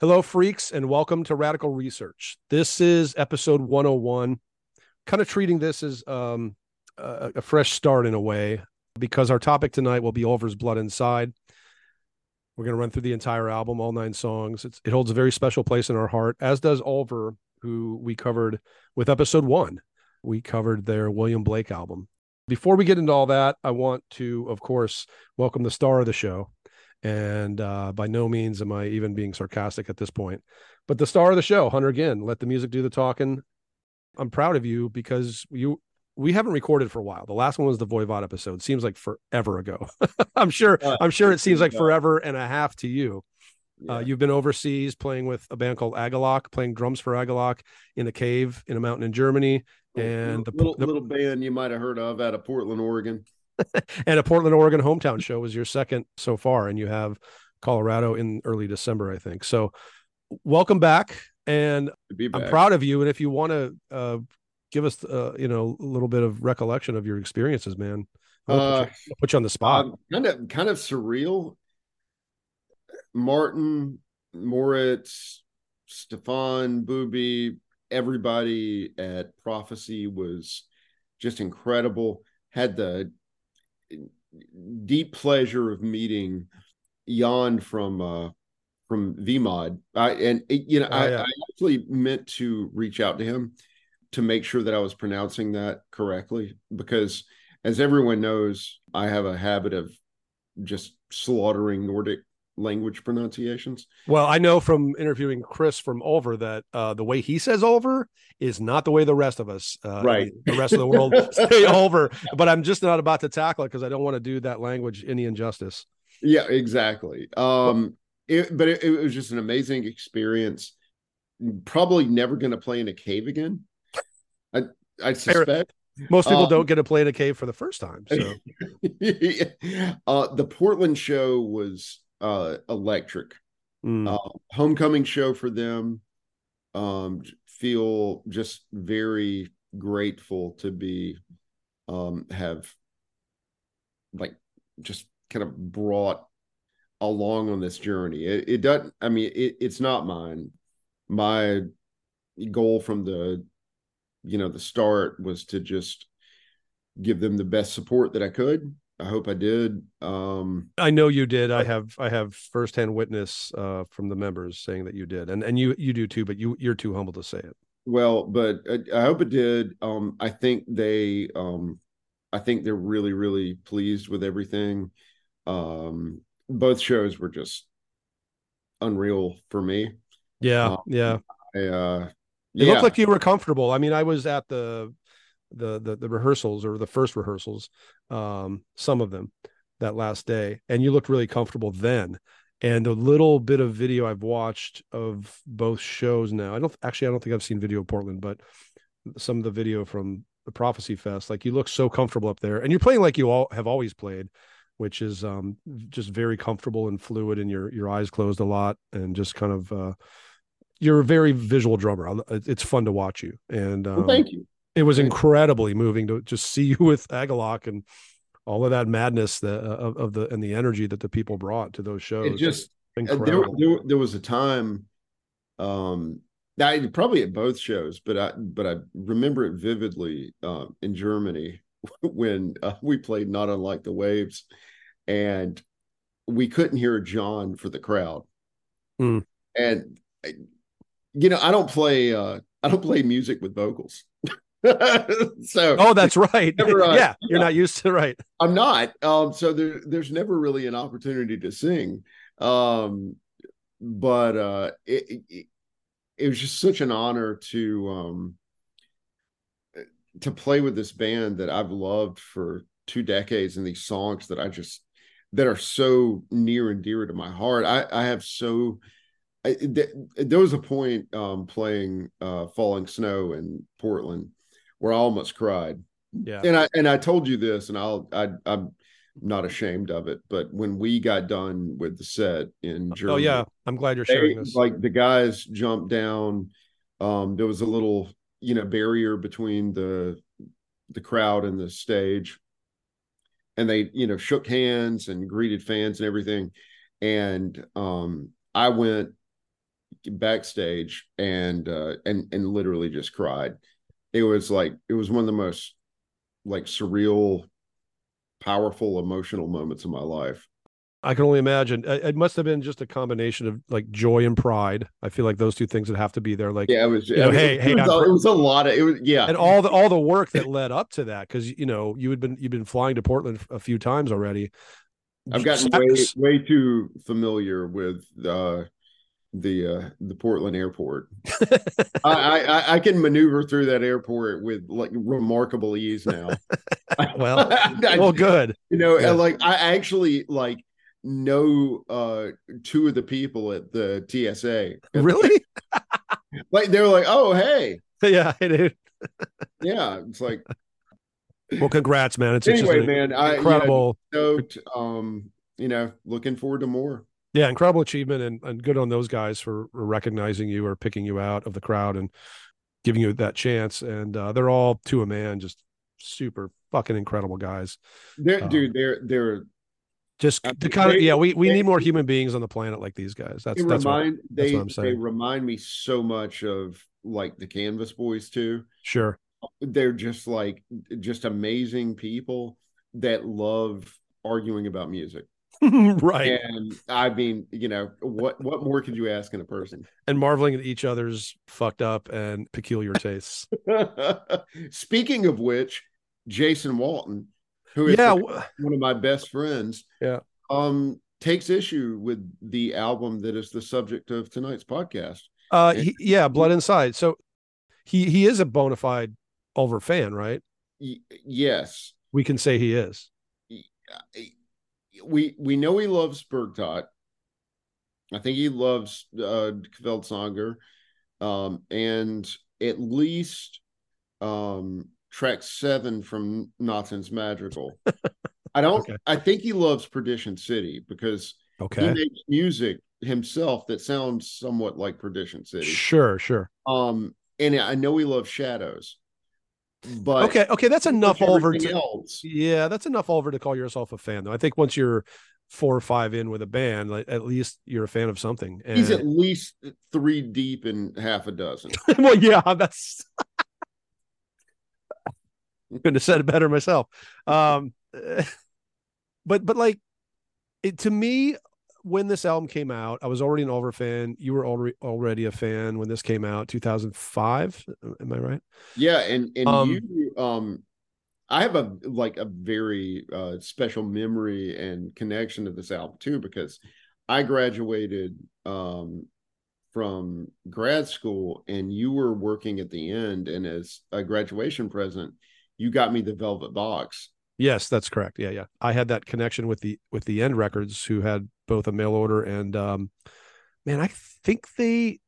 Hello, freaks, and welcome to Radical Research. This is episode 101. Kind of treating this as um, a, a, fresh start in a way, because our topic tonight will be Ulver's Blood Inside. We're going to run through the entire album, all nine songs. It's, it holds a very special place in our heart, as does Ulver, who we covered with episode one. We covered their William Blake album. Before we get into all that, I want to, of course, welcome the star of the show, and uh, by no means am I even being sarcastic at this point. But the star of the show, Hunter Ginn, let the music do the talking. I'm proud of you because you we haven't recorded for a while. The last one was the Voivod episode. Seems like forever ago. I'm sure. I'm sure it seems like forever and a half to you. Uh, yeah. Uh, you've been overseas playing with a band called Agalloch, playing drums for Agalloch in a cave in a mountain in Germany, and the little, the, little band you might have heard of out of Portland, Oregon. and a Portland, Oregon hometown show was your second so far, and you have Colorado in early December, I think. So, welcome back, and back. I'm proud of you. And if you want to uh, give us, uh, you know, a little bit of recollection of your experiences, man, uh, put, you, put, you, on the spot. Um, kind of, kind of surreal. Martin, Moritz, Stefan, Booby, everybody at Prophecy was just incredible. Had the deep pleasure of meeting Jan from uh, from Vemod. I and you know oh, I. I actually meant to reach out to him to make sure that I was pronouncing that correctly because as everyone knows, I have a habit of just slaughtering Nordic language pronunciations. Well, I know from interviewing Chris from Ulver that uh, the way he says Ulver is not the way the rest of us, uh, right, the rest of the world say Ulver. But I'm just not about to tackle it because I don't want to do that language any injustice. Yeah, exactly. Um, it, but it, it was just an amazing experience. Probably never going to play in a cave again. I I suspect. Most people um, don't get to play in a cave for the first time. So, uh, the Portland show was uh, electric. Mm. Uh, homecoming show for them. Um, feel just very grateful to be um, have like just kind of brought along on this journey. It, it doesn't. I mean, it, it's not mine. My goal from the you know the start was to just give them the best support that I could I hope I did. Um, I know you did. I have I have firsthand witness uh, from the members saying that you did, and and you you do too. But you you're too humble to say it. Well, but I, I hope it did. Um, I think they, um, I think they're really really pleased with everything. Um, both shows were just unreal for me. Yeah, um, yeah. I, uh, it yeah. looked like you were comfortable. I mean, I was at the the the, the rehearsals or the first rehearsals, um, some of them that last day, and you looked really comfortable then. And the little bit of video I've watched of both shows now, I don't actually I don't think I've seen video of Portland, but some of the video from the Prophecy Fest, like you look so comfortable up there, and you're playing like you all have always played, which is um, just very comfortable and fluid, and your your eyes closed a lot, and just kind of uh, you're a very visual drummer. It's fun to watch you, and um, well, thank you it was incredibly moving to just see you with Agalloch and all of that madness that, uh, of, of, the and the energy that the people brought to those shows. It just uh, there, there, there, was a time, um, I probably at both shows, but I but I remember it vividly uh, in Germany when uh, we played "Not Unlike the Waves," and we couldn't hear John for the crowd, mm. and you know I don't play uh, I don't play music with vocals. so oh that's right. never, uh, yeah you're not used to right. I'm not. Um so there there's never really an opportunity to sing. Um but uh it, it, it was just such an honor to um to play with this band that i've loved for two decades and these songs that i just that are so near and dear to my heart. I i have so I, th- there was a point um, playing uh, falling snow in portland where I almost cried. Yeah. And I and I told you this, and I'll I I'm not ashamed of it. But when we got done with the set in Germany, oh yeah, I'm glad you're sharing they, this. Like the guys jumped down. Um, there was a little you know barrier between the the crowd and the stage, and they you know shook hands and greeted fans and everything. And um, I went backstage and uh and and literally just cried it was like it was one of the most like surreal powerful emotional moments of my life I can only imagine. It must have been just a combination of like joy and pride. I feel like those two things would have to be there. Like, yeah, it was. You know, hey, it hey, was, a, it was a lot of it was. Yeah, and all the all the work that led up to that because you know you had been you've been flying to Portland a few times already. I've gotten way way too familiar with uh, the uh, the Portland airport. I, I, I can maneuver through that airport with like remarkable ease now. well, I, well, good. You know, yeah. like I actually like know uh two of the people at the TSA. Really? like they're like, oh hey. Yeah, dude. yeah, it's like well, congrats, man. It's anyway, man. Incredible. I, you know, stoked, um, you know, looking forward to more. Yeah, incredible achievement and, and good on those guys for, recognizing you or picking you out of the crowd and giving you that chance. And uh, they're all to a man, just super fucking incredible guys. They're, um, dude, they're they're just to kind of yeah we, we they, need more human beings on the planet like these guys. That's that's, remind, what, they, what i'm saying. they remind me so much of like the canvas boys too. Sure. They're just like just amazing people that love arguing about music right and i mean you know what what more could you ask in a person and marveling at each other's fucked up and peculiar tastes speaking of which jason walton who is yeah. one of my best friends, yeah, um, takes issue with the album that is the subject of tonight's podcast. Uh, he, yeah, Blood Inside. So he he is a bona fide Ulver fan, right? Y- yes, we can say he is. We we know he loves Bergtatt. I think he loves uh Kveldssanger, um, and at least um track seven from Nattens Madrigal. I don't. Okay. I think he loves Perdition City because okay. he makes music himself that sounds somewhat like Perdition City. Sure, sure. Um, and I know he loves Shadows. But okay, okay, that's enough Ulver to else. yeah, that's enough Ulver to call yourself a fan though. I think once you're four or five in with a band, like at least you're a fan of something. And... He's at least three deep in half a dozen. well, yeah, that's couldn't have said it better myself. Um, but but like it to me, when this album came out, I was already an Ulver fan. You were already already a fan when this came out, 2005. Am I right? Yeah, and and um, you um I have a like a very uh, special memory and connection to this album too because I graduated um, from grad school and you were working at the end and as a graduation present you got me the Velvet Box. Yes, that's correct. Yeah, yeah. I had that connection with the with the End Records, who had both a mail order and um, man, I think they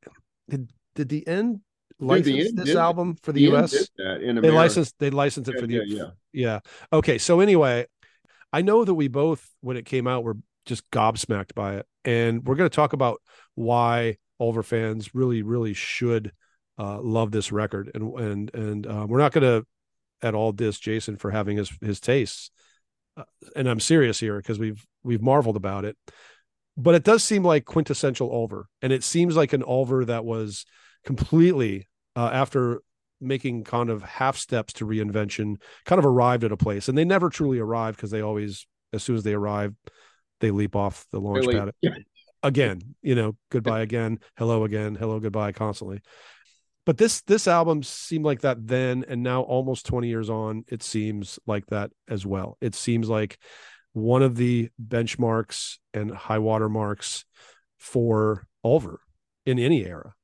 did. Did the End license the end, this album for the, the U.S. they licensed they licensed it yeah, for the yeah, yeah yeah. Okay, so anyway, I know that we both when it came out were just gobsmacked by it, and we're going to talk about why Ulver fans really really should uh, love this record, and and and uh, we're not going to at all diss Jason for having his his tastes, uh, and I'm serious here because we've we've marveled about it. But it does seem like quintessential Ulver, and it seems like an Ulver that was completely uh, after making kind of half steps to reinvention, kind of arrived at a place, and they never truly arrived because they always, as soon as they arrive, they leap off the launch pad. Again, you know, goodbye again, hello again, hello goodbye constantly but this this album seemed like that then and now almost 20 years on it seems like that as well. It seems like one of the benchmarks and high water marks for Ulver in any era.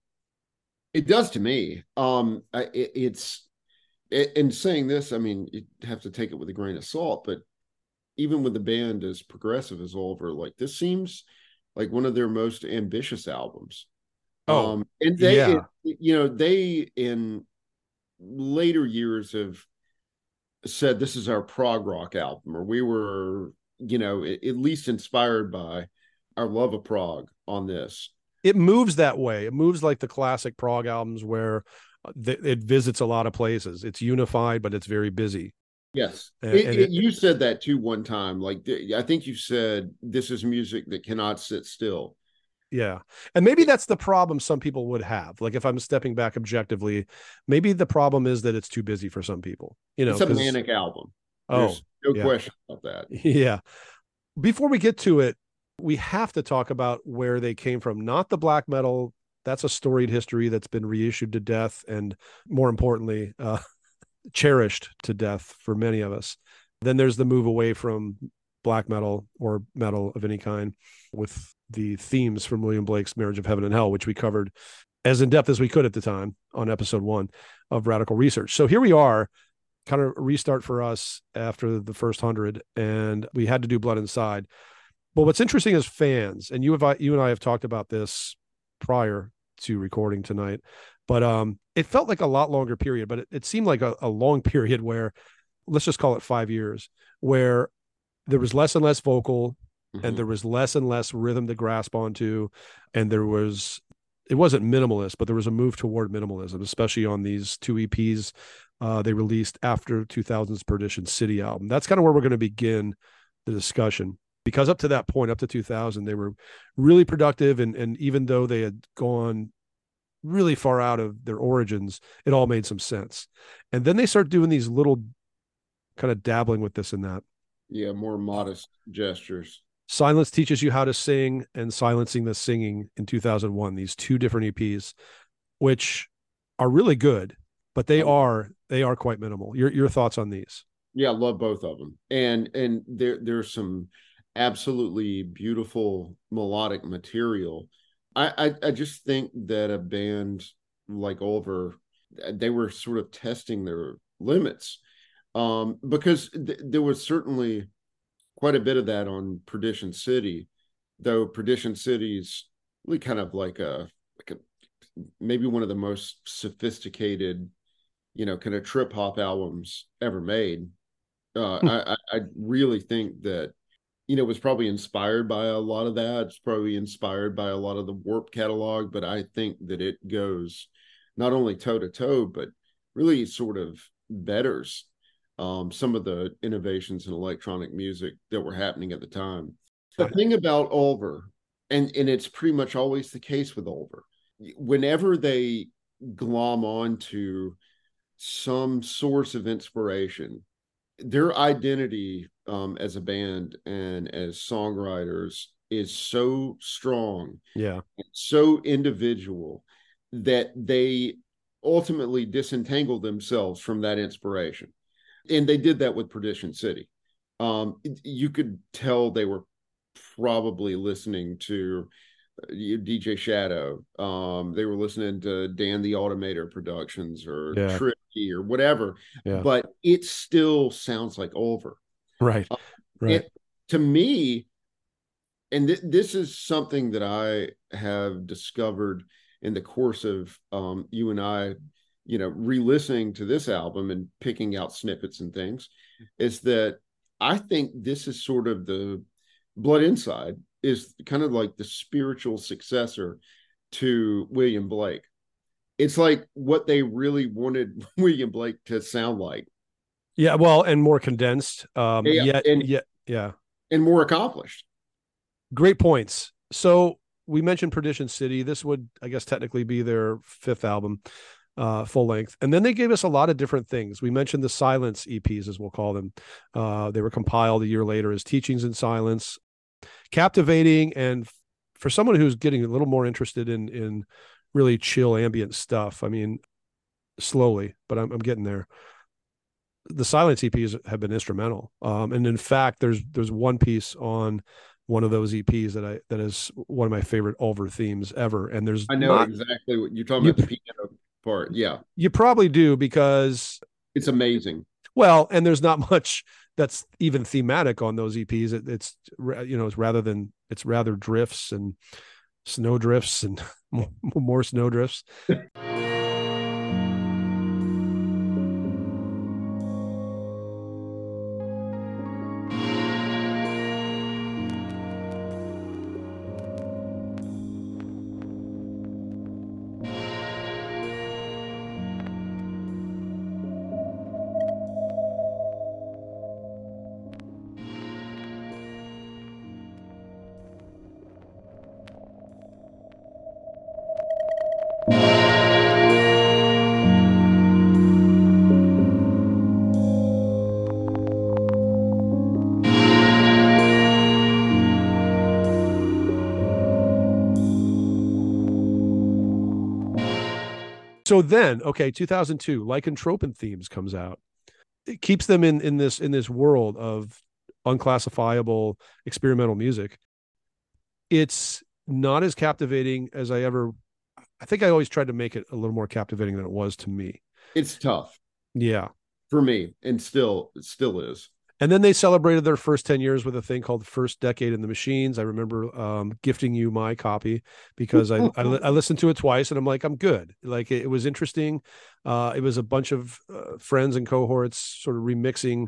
It does to me. Um it, it's in saying this i mean you have to take it with a grain of salt but even with the band as progressive as Ulver like this seems like one of their most ambitious albums Oh, um, and they, yeah. it, you know, they in later years have said this is our prog rock album, or we were, you know, at least inspired by our love of prog on this. It moves that way. It moves like the classic prog albums where uh, it visits a lot of places. It's unified, but it's very busy. Yes, and, it, and it, you said that too one time. Like I think you said, this is music that cannot sit still Yeah. And maybe that's the problem some people would have. Like if I'm stepping back objectively, maybe the problem is that it's too busy for some people. You know, it's a manic album. There's oh, no yeah. question about that. Yeah. Before we get to it, we have to talk about where they came from, not the black metal. That's a storied history that's been reissued to death and more importantly, uh, cherished to death for many of us. Then there's the move away from black metal or metal of any kind with the themes from William Blake's Marriage of Heaven and Hell, which we covered as in depth as we could at the time on episode one of Radical Research. So here we are, kind of restart for us after the first hundred, and we had to do Blood Inside. But what's interesting is fans, and you have you and I have talked about this prior to recording tonight, but um, it felt like a lot longer period, but it, it seemed like a, a long period where, let's just call it five years, where there was less and less vocal mm-hmm. and there was less and less rhythm to grasp onto and there was it wasn't minimalist but there was a move toward minimalism especially on these two eps uh, they released after 2000's perdition city album. That's kind of where we're going to begin the discussion because up to that point up to 2000 they were really productive and and even though they had gone really far out of their origins it all made some sense. And then they start doing these little kind of dabbling with this and that yeah more modest gestures Silence teaches you how to sing and silencing the singing in 2001. These two different EPs, which are really good, but they are they are quite minimal. Your your thoughts on these? Yeah, I love both of them, and and there there's some absolutely beautiful melodic material. I, I I just think that a band like Ulver, they were sort of testing their limits, um, because th- there was certainly quite a bit of that on Perdition City, though Perdition City's really kind of like a like a maybe one of the most sophisticated, you know, kind of trip hop albums ever made. Uh, hmm. I, I really think that you know was probably inspired by a lot of that. It's probably inspired by a lot of the Warp catalog, but I think that it goes not only toe to toe, but really sort of betters um, some of the innovations in electronic music that were happening at the time. The thing about Ulver, and and it's pretty much always the case with Ulver, whenever they glom onto some source of inspiration, their identity um, as a band and as songwriters is so strong, yeah, so individual that they ultimately disentangle themselves from that inspiration and they did that with Perdition City. Um, you could tell they were probably listening to uh, DJ Shadow. Um, they were listening to Dan the Automator Productions or yeah. Tricky or whatever. Yeah. But it still sounds like Ulver. Right. Uh, right. It, to me, and th- this is something that I have discovered in the course of um, you and I you know, re-listening to this album and picking out snippets and things, is that I think this is sort of the Blood Inside is kind of like the spiritual successor to William Blake. It's like what they really wanted William Blake to sound like. Yeah, well, and more condensed. Um, yeah, yet, and, yeah, yeah, and more accomplished. Great points. So we mentioned Perdition City. This would, I guess, technically be their fifth album uh, full length. And then they gave us a lot of different things. We mentioned the silence EPs, as we'll call them. Uh, they were compiled a year later as Teachings in Silence, captivating. And for someone who's getting a little more interested in in really chill ambient stuff, I mean, slowly, but I'm, I'm getting there. The silence EPs have been instrumental. Um, and in fact, there's there's one piece on one of those EPs that I that is one of my favorite Ulver themes ever. And there's I know not, exactly what you're talking you, about the piano part. Yeah. You probably do because it's amazing. Well, and there's not much that's even thematic on those EPs. It, it's you know, it's rather than it's rather drifts and snow drifts and more, more snow So then, okay, 2002, Lyckantropen themes comes out. It keeps them in in this in this world of unclassifiable experimental music. It's not as captivating as I ever I think I always tried to make it a little more captivating than it was to me. It's tough. Yeah. For me, and still it still is. And then they celebrated their first 10 years with a thing called First Decade in the Machines. I remember um, gifting you my copy because I, I, I, listened to it twice and I'm like, I'm good. Like it, it was interesting. Uh, it was a bunch of uh, friends and cohorts sort of remixing,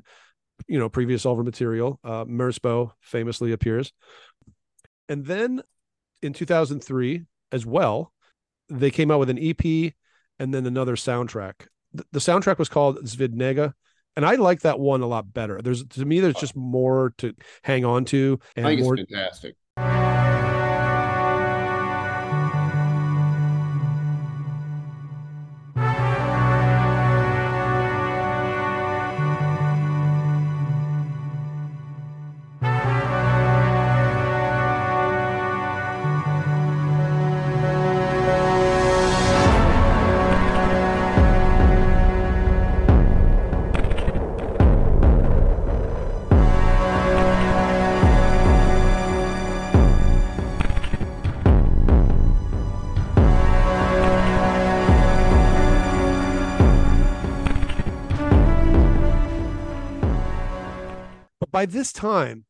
you know, previous Ulver material. Uh, famously appears. And then in 2003 as well, they came out with an EP and then another soundtrack. The, the soundtrack was called Svidd Neger and I like that one a lot better. There's to me, there's just more to hang on to, and I think more, it's fantastic. By this time,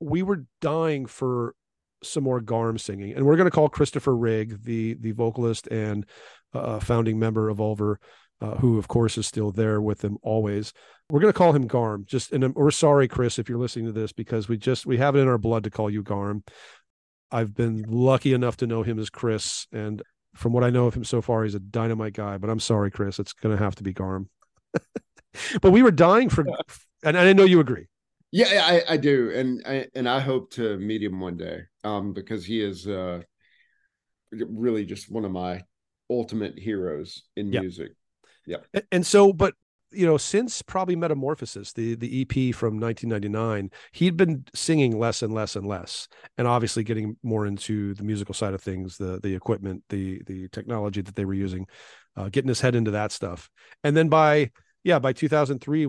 we were dying for some more Garm singing, and we're going to call Kristoffer Rygg, the the vocalist and uh, founding member of Ulver, uh, who of course is still there with them always. We're going to call him Garm. Just and we're sorry, Chris, if you're listening to this, because we just we have it in our blood to call you Garm. I've been lucky enough to know him as Chris, and from what I know of him so far, he's a dynamite guy. But I'm sorry, Chris, it's going to have to be Garm. but we were dying for, and I know you agree. Yeah, I, I do, and I and I hope to meet him one day, um, because he is uh, really just one of my ultimate heroes in music. Yeah, and, and so, but you know, since probably Metamorphosis, the the EP from 1999, he'd been singing less and less and less, and obviously getting more into the musical side of things, the the equipment, the the technology that they were using, uh, getting his head into that stuff, and then by yeah, by 2003,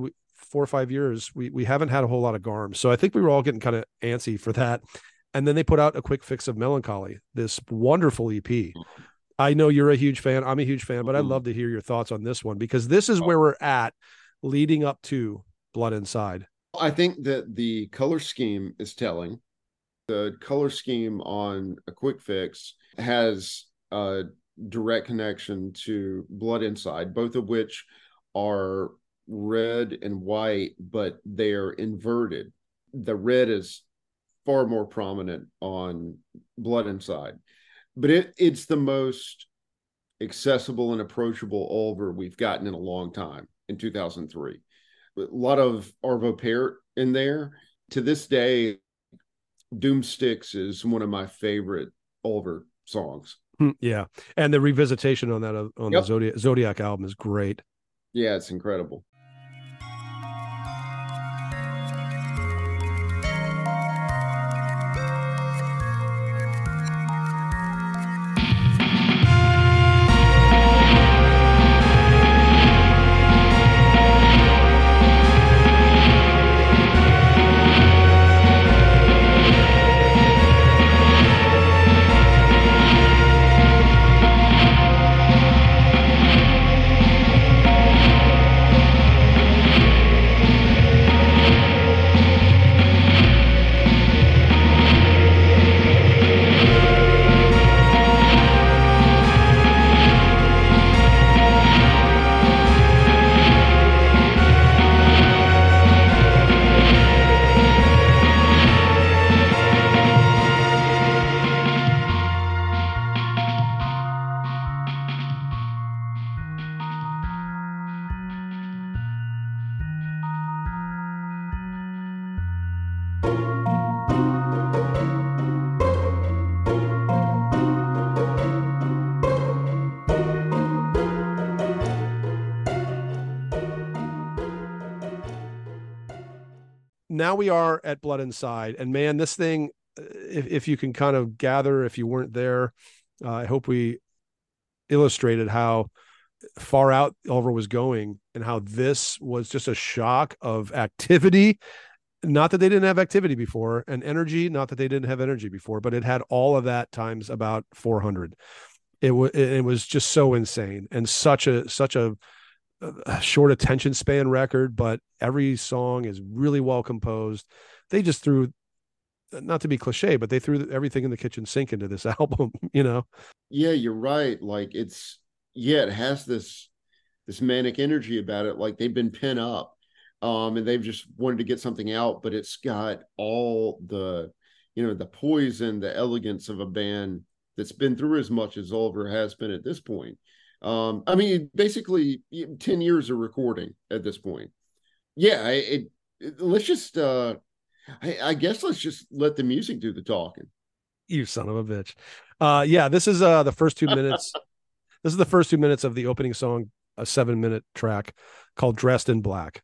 four or five years, we we haven't had a whole lot of Garms. So I think we were all getting kind of antsy for that. And then they put out a quick fix of melancholy, this wonderful EP. Mm-hmm. I know you're a huge fan. I'm a huge fan, but I'd mm-hmm. love to hear your thoughts on this one because this is oh. where we're at leading up to Blood Inside. I think that the color scheme is telling. The color scheme on a quick fix has a direct connection to Blood Inside, both of which are red and white, but they're inverted. The red is far more prominent on Blood Inside, but it, it's the most accessible and approachable Ulver we've gotten in a long time in 2003. A lot of Arvo Pärt in there. To this day, Doomsticks is one of my favorite Ulver songs. Hmm, yeah, and the revisitation on that uh, on yep. the Zodiac Zodiac album is great. Yeah, it's incredible. Now we are at Blood Inside, and man, this thing, uh, if if you can kind of gather, if you weren't there, uh, I hope we illustrated how far out Ulver was going and how this was just a shock of activity. Not that they didn't have activity before and energy, not that they didn't have energy before, but it had all of that times about 400. It was it was just so insane and such a such a, a short attention span record, but every song is really well composed. They just threw not to be cliche, but they threw everything in the kitchen sink into this album, you know? Yeah, you're right. Like it's yeah, it has this this manic energy about it, like they've been pent up. Um, and they've just wanted to get something out, but it's got all the, you know, the poison, the elegance of a band that's been through as much as Ulver has been at this point. Um, I mean, basically 10 years of recording at this point. Yeah, it, it let's just uh I, I guess let's just let the music do the talking. You son of a bitch. Uh yeah, this is uh the first two minutes this is the first two minutes of the opening song, a seven minute track called Dressed in Black.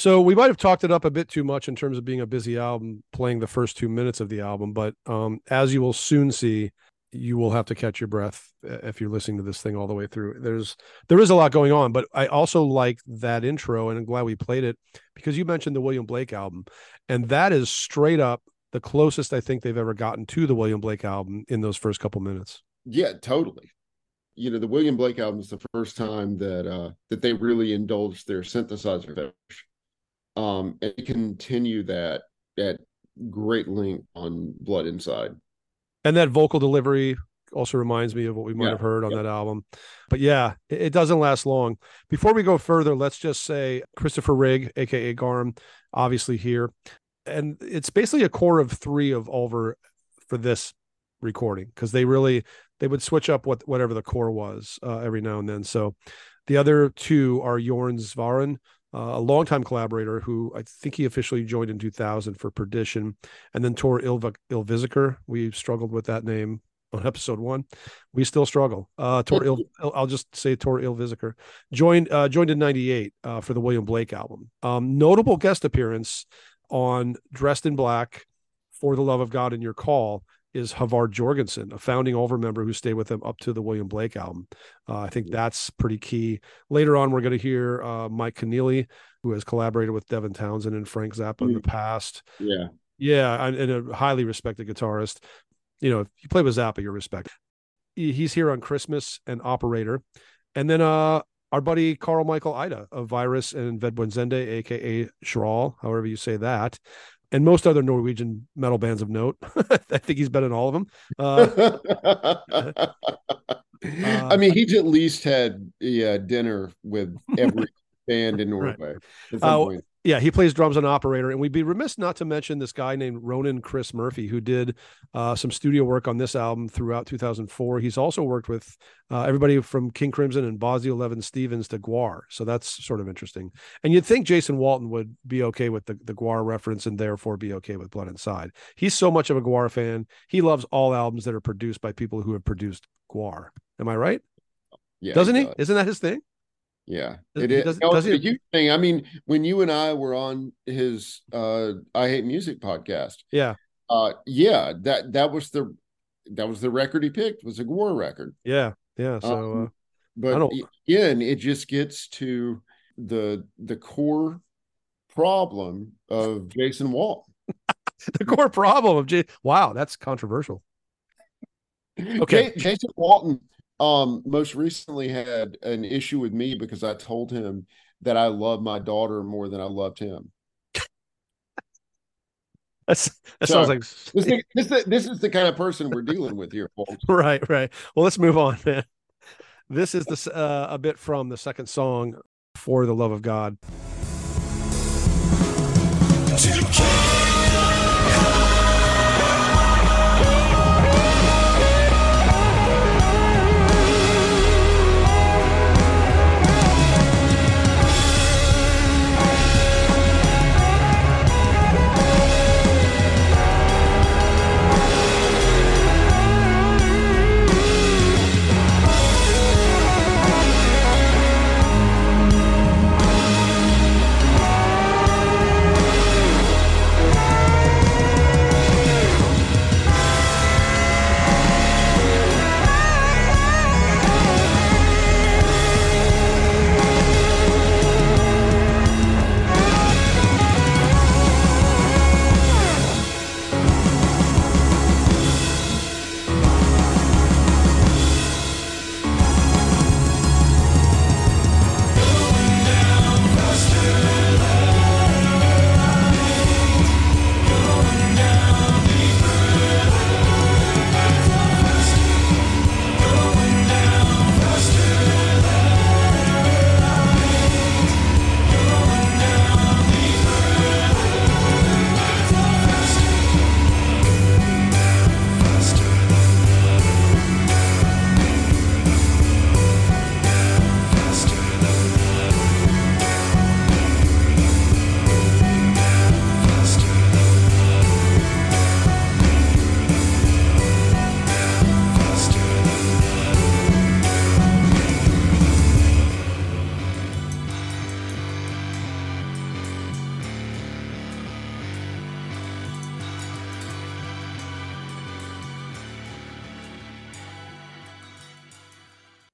So we might have talked it up a bit too much in terms of being a busy album, playing the first two minutes of the album. But um, as you will soon see, you will have to catch your breath if you're listening to this thing all the way through. There's there is a lot going on, but I also like that intro, and I'm glad we played it because you mentioned the William Blake album, and that is straight up the closest I think they've ever gotten to the William Blake album in those first couple minutes. Yeah, totally. You know, the William Blake album is the first time that uh that they really indulged their synthesizer fetish um, and continue that at great length on Blood Inside. And that vocal delivery also reminds me of what we might yeah, have heard on yeah. that album. But yeah, it, it, doesn't last long. Before we go further, let's just say Kristoffer Rygg, aka Garm, obviously here. And it's basically a core of three of Ulver for this recording because they really they would switch up what whatever the core was uh, every now and then. So the other two are Jorn Svaren, uh, a longtime collaborator who I think he officially joined in 2000 for Perdition, and then Tor Ilva, Ylvisaker. We struggled with that name on episode one. We still struggle. Uh, Tor Il, I'll just say Tor Ylvisaker joined uh, joined in '98 uh, for the William Blake album. Um, notable guest appearance on Dressed in Black, For the Love of God in Your Call, is Havard Jorgensen, a founding Ulver member who stayed with them up to the William Blake album. Uh, I think that's pretty key. Later on, we're going to hear uh, Mike Keneally, who has collaborated with Devin Townsend and Frank Zappa in the mm. past. Yeah. Yeah. And, and, a highly respected guitarist. You know, if you play with Zappa, you're respected. He's here on Christmas and Operator. And then uh, our buddy Carl Michael Eide of Virus and Ved Buens Ende, aka Czral, however you say that, and most other Norwegian metal bands of note. I think he's been in all of them. Uh, I mean, he's at least had yeah dinner with every band in Norway. Right. Uh, yeah, he plays drums and operator, and we'd be remiss not to mention this guy named Ronan Chris Murphy, who did uh, some studio work on this album throughout 2004. He's also worked with uh, everybody from King Crimson and Bozzio Levin Stevens to GWAR, so that's sort of interesting. And you'd think Jason Walton would be okay with the the GWAR reference and therefore be okay with Blood Inside. He's so much of a GWAR fan; he loves all albums that are produced by people who have produced GWAR. Am I right? Yeah, doesn't he? does. Isn't that his thing? Yeah, it he is. no, it's a huge thing. I mean, when you and I were on his uh I Hate Music podcast, Yeah, uh yeah, that that was the that was the record he picked was a GWAR record. yeah, yeah. So uh, Um, But don't- again, it just gets to the the core problem of Jason Walt. the core problem of J. Wow, that's controversial. Okay. Ja- Jason Walton um most recently had an issue with me because I told him that I love my daughter more than I loved him. That's that So, sounds like This, is- this, is- this is the kind of person we're dealing with here, folks. right, right. Well, let's move on, man. This is the s- uh, a bit from the second song for the love of God.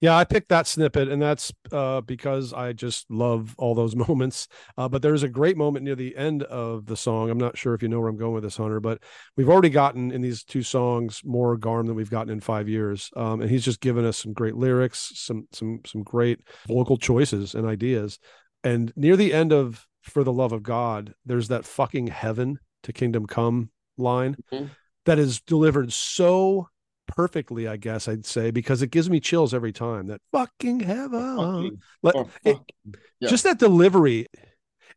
Yeah, I picked that snippet, and that's uh, because I just love all those moments. Uh, but there's a great moment near the end of the song. I'm not sure if you know where I'm going with this, Hunter, but we've already gotten in these two songs more Garm than we've gotten in five years, um, and he's just given us some great lyrics, some some some great vocal choices and ideas. And near the end of "For the Love of God," there's that fucking heaven to kingdom come line Mhm. that is delivered so perfectly, I guess I'd say, because it gives me chills every time. That fucking heaven, Fucking- Like, it- fuck. Yeah. just that delivery,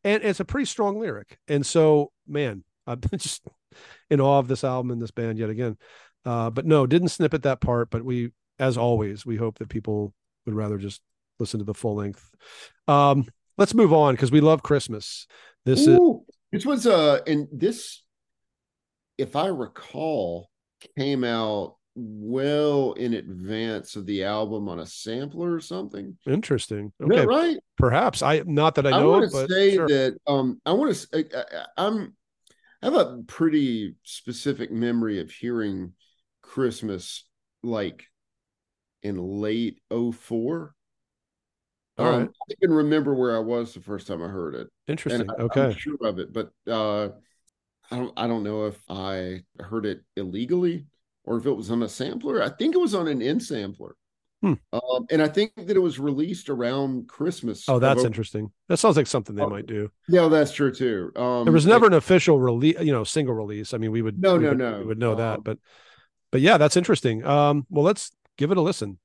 and it's a pretty strong lyric. And so, man, I'm just in awe of this album and this band yet again. Uh, but no, didn't snippet that part. But we, as always, we hope that people would rather just listen to the full length. Um, let's move on because we love Christmas. This is this was uh and this if I recall came out well in advance of the album on a sampler or something. interesting. Okay, right? perhaps I not that I know. I, want to say sure. that um I want to I'm I have a pretty specific memory of hearing Christmas like in late 04. All um, right. I can remember where I was the first time I heard it. interesting. I, okay, I'm sure of it, but uh, I don't. I don't know if I heard it illegally or if it was on a sampler. I think it was on an in sampler. Hmm. Um, and I think that it was released around Christmas. Oh, that's interesting. That sounds like something they oh, might do. Yeah, that's true too. Um, there was never an official release, you know, single release. I mean, we would no, we no, would, no, we would know um, that, but but yeah, that's interesting. Um, well, let's give it a listen.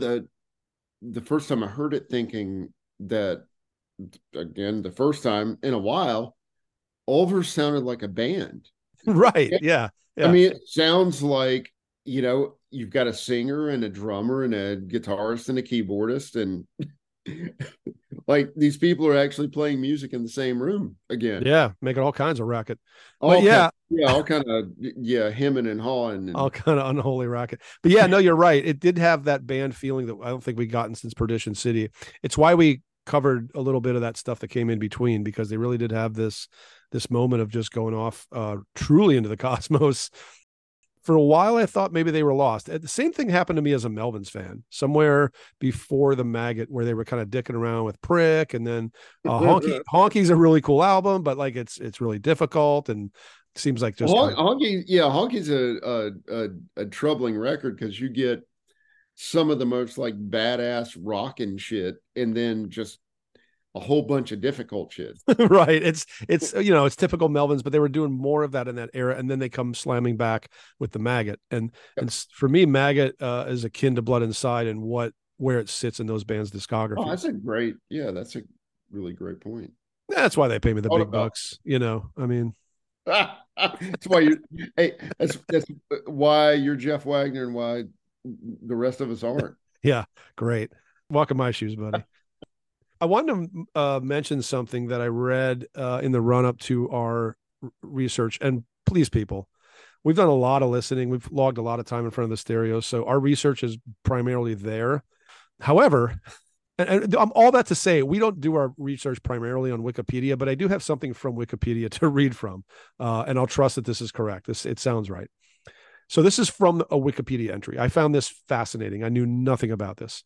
The the first time I heard it, thinking that again, the first time in a while, Ulver sounded like a band. Right. Yeah. yeah. I mean, it sounds like you know you've got a singer and a drummer and a guitarist and a keyboardist and like these people are actually playing music in the same room again. Yeah, making all kinds of racket. All but yeah, kind, yeah, all kind of yeah, hemming and hawing, and... all kind of unholy racket. But yeah, no, you're right. It did have that band feeling that I don't think we've gotten since Perdition City. It's why we covered a little bit of that stuff that came in between because they really did have this this moment of just going off uh truly into the cosmos for a while I thought maybe they were lost. The same thing happened to me as a Melvins fan somewhere before the maggot where they were kind of dicking around with prick and then uh, honky honky's a really cool album but like it's it's really difficult and seems like just Hon- honky yeah honky's a a, a, a troubling record because you get some of the most like badass rock and shit and then just a whole bunch of difficult shit. right. It's it's you know, it's typical Melvins, but they were doing more of that in that era. And then they come slamming back with the maggot. And yep. and for me, maggot uh, is akin to blood inside and what where it sits in those bands' discography. Oh, that's a great yeah, that's a really great point. That's why they pay me the big bucks, you know. I mean that's why you hey that's that's why you're Jeff Wagner and why the rest of us aren't. yeah, great. Walk in my shoes, buddy. I wanted to uh, mention something that I read uh, in the run up to our research. And please, people, we've done a lot of listening. We've logged a lot of time in front of the stereo. So our research is primarily there. However, and, and um, all that to say, we don't do our research primarily on Wikipedia, but I do have something from Wikipedia to read from, uh, and I'll trust that this is correct. This it sounds right. So this is from a Wikipedia entry. I found this fascinating. I knew nothing about this.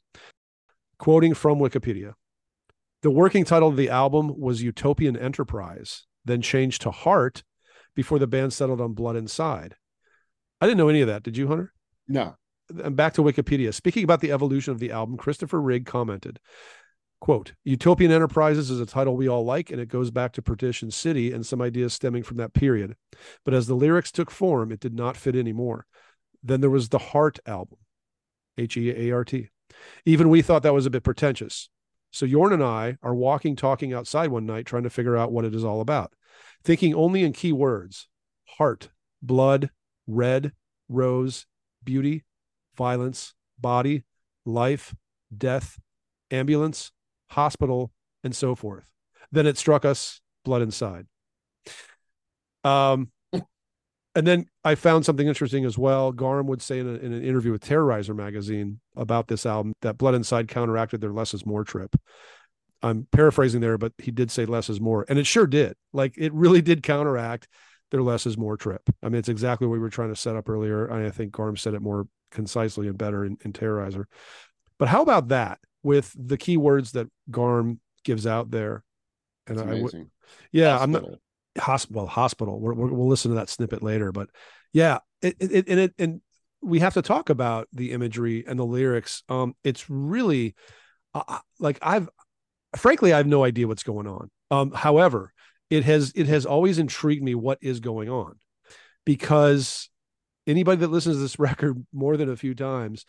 Quoting from Wikipedia. The working title of the album was Utopian Enterprise, then changed to Heart before the band settled on Blood Inside. I didn't know any of that. Did you, Hunter? No. And back to Wikipedia. Speaking about the evolution of the album, Kristoffer Rygg commented, quote, Utopian Enterprises is a title we all like, and it goes back to Perdition City and some ideas stemming from that period. But as the lyrics took form, it did not fit anymore. Then there was the Heart album, H E A R T. Even we thought that was a bit pretentious. So Jorn and I are walking, talking outside one night, trying to figure out what it is all about, thinking only in key words heart, blood, red, rose, beauty, violence, body, life, death, ambulance, hospital, and so forth. Then it struck us blood inside. Um, and then I found something interesting as well. Garm would say in, a, in, an interview with Terrorizer magazine about this album that Blood Inside counteracted their less is more trip. I'm paraphrasing there, but he did say less is more, and it sure did. Like it really did counteract their less is more trip. I mean, it's exactly what we were trying to set up earlier. I think Garm said it more concisely and better in, in Terrorizer. But how about that with the key words that Garm gives out there? And I would, yeah, I'm not hospital. Hospital we will listen to that snippet later but yeah it, it, and it and we have to talk about the imagery and the lyrics. Um it's really uh, like i've frankly i have no idea what's going on. Um however it has it has always intrigued me what is going on because anybody that listens to this record more than a few times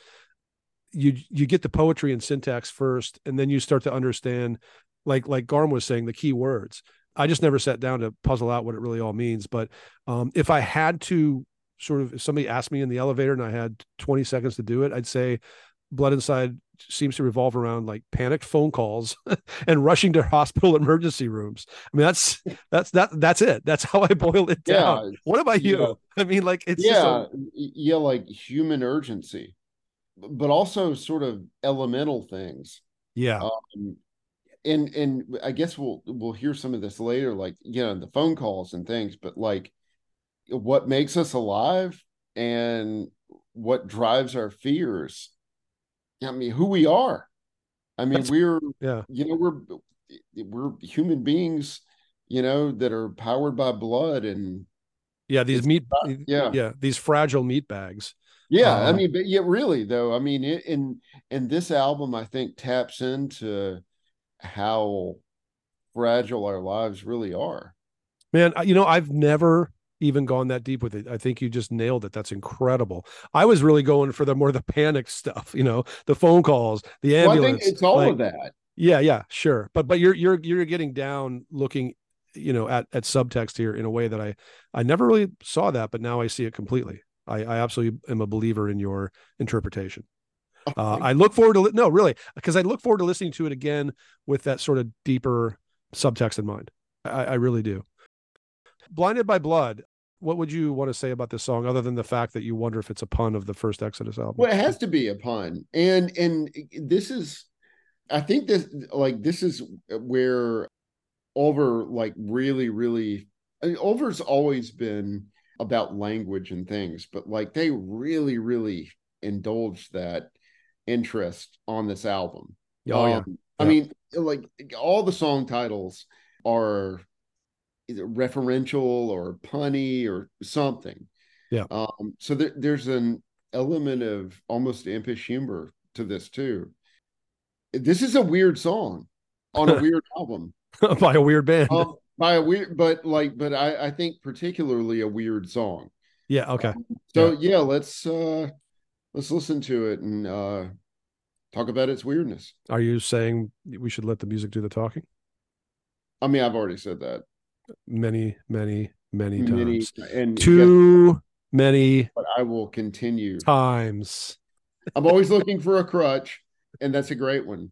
you you get the poetry and syntax first and then you start to understand like like garm was saying the key words I just never sat down to puzzle out what it really all means. But um, if I had to sort of, if somebody asked me in the elevator and I had 20 seconds to do it, I'd say Blood Inside seems to revolve around like panicked phone calls and rushing to hospital emergency rooms. I mean, that's that's that that's it. That's how I boil it down. Yeah, what about you? Yeah. I mean, like it's yeah, a... yeah, like human urgency, but also sort of elemental things. Yeah. Um, and and I guess we'll we'll hear some of this later, like you know the phone calls and things, but like what makes us alive and what drives our fears. I mean, who we are. I mean, That's, we're yeah, you know, we're we're human beings, you know, that are powered by blood and yeah, these meat, not, yeah, yeah, these fragile meat bags. Yeah, um, I mean, but yeah, really though, I mean, in in this album, I think taps into how fragile our lives really are. Man, you know, I've never even gone that deep with it. I think you just nailed it. That's incredible. I was really going for the more the panic stuff, you know, the phone calls, the ambulance. Well, I think it's all like, of that. Yeah, yeah, sure. But but you're you're you're getting down looking, you know, at at subtext here in a way that I I never really saw that, but now I see it completely. I, I absolutely am a believer in your interpretation. Uh, I look forward to li- no, really, because I look forward to listening to it again with that sort of deeper subtext in mind. I, I really do. Blinded by Blood. What would you want to say about this song, other than the fact that you wonder if it's a pun of the first Exodus album? Well, it has to be a pun, and and this is, I think this like this is where Ulver like really really I mean, Ulver's always been about language and things, but like they really really indulged that interest on this album. Oh, yeah. Um, I mean, like all the song titles are referential or punny or something. Yeah. Um, so there, there's an element of almost impish humor to this too. This is a weird song on a weird album by a weird band. Um, by a weird, but like, but I, I think particularly a weird song. Yeah. Okay. Um, so yeah. yeah, let's uh let's listen to it and uh, talk about its weirdness. Are you saying we should let the music do the talking? I mean, I've already said that many, many, many times. Many, and too yes, many. But I will continue times. I'm always looking for a crutch, and that's a great one.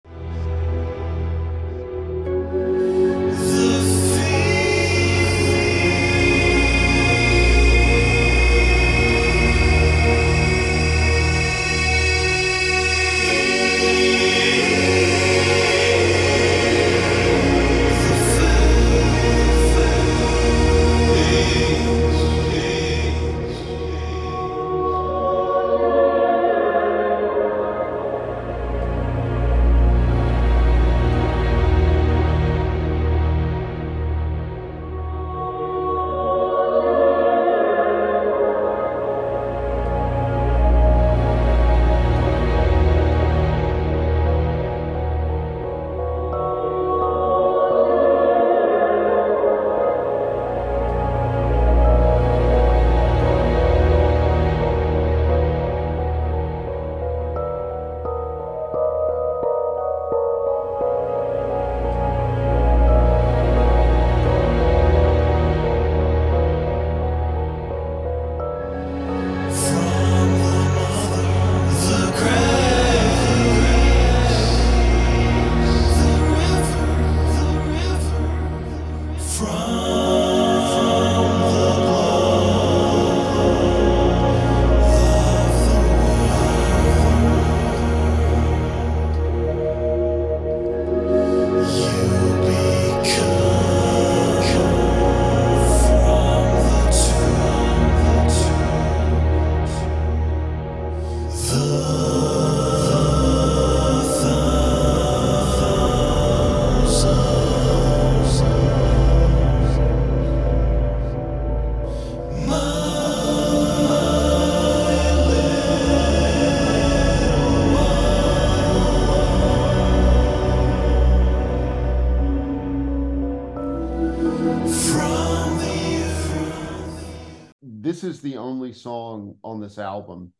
This is the only song on this album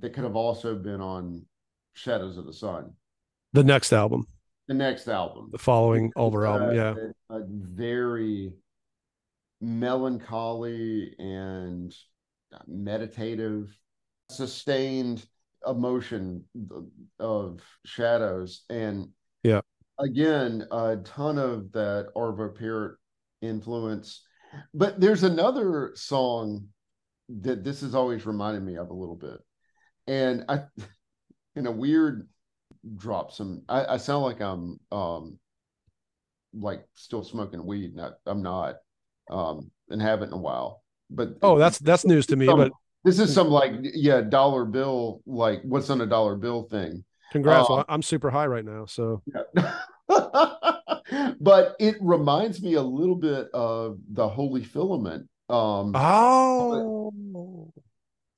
that could have also been on Shadows of the Sun. The next album. The next album. The following Ulver uh, album, yeah. A, a very melancholy and meditative, sustained emotion of shadows. And yeah, again, a ton of that Arvo Pärt influence. But there's another song that this has always reminded me of a little bit. And I, in a weird drop, some, I, I sound like I'm, um, like still smoking weed. Not, I'm not, um, and haven't in a while. But oh, that's that's news to me. Some, but this is some like yeah, dollar bill, like what's on a dollar bill thing. Congrats! Um, I'm super high right now, so. Yeah. but it reminds me a little bit of the Holy Filament. Um, oh,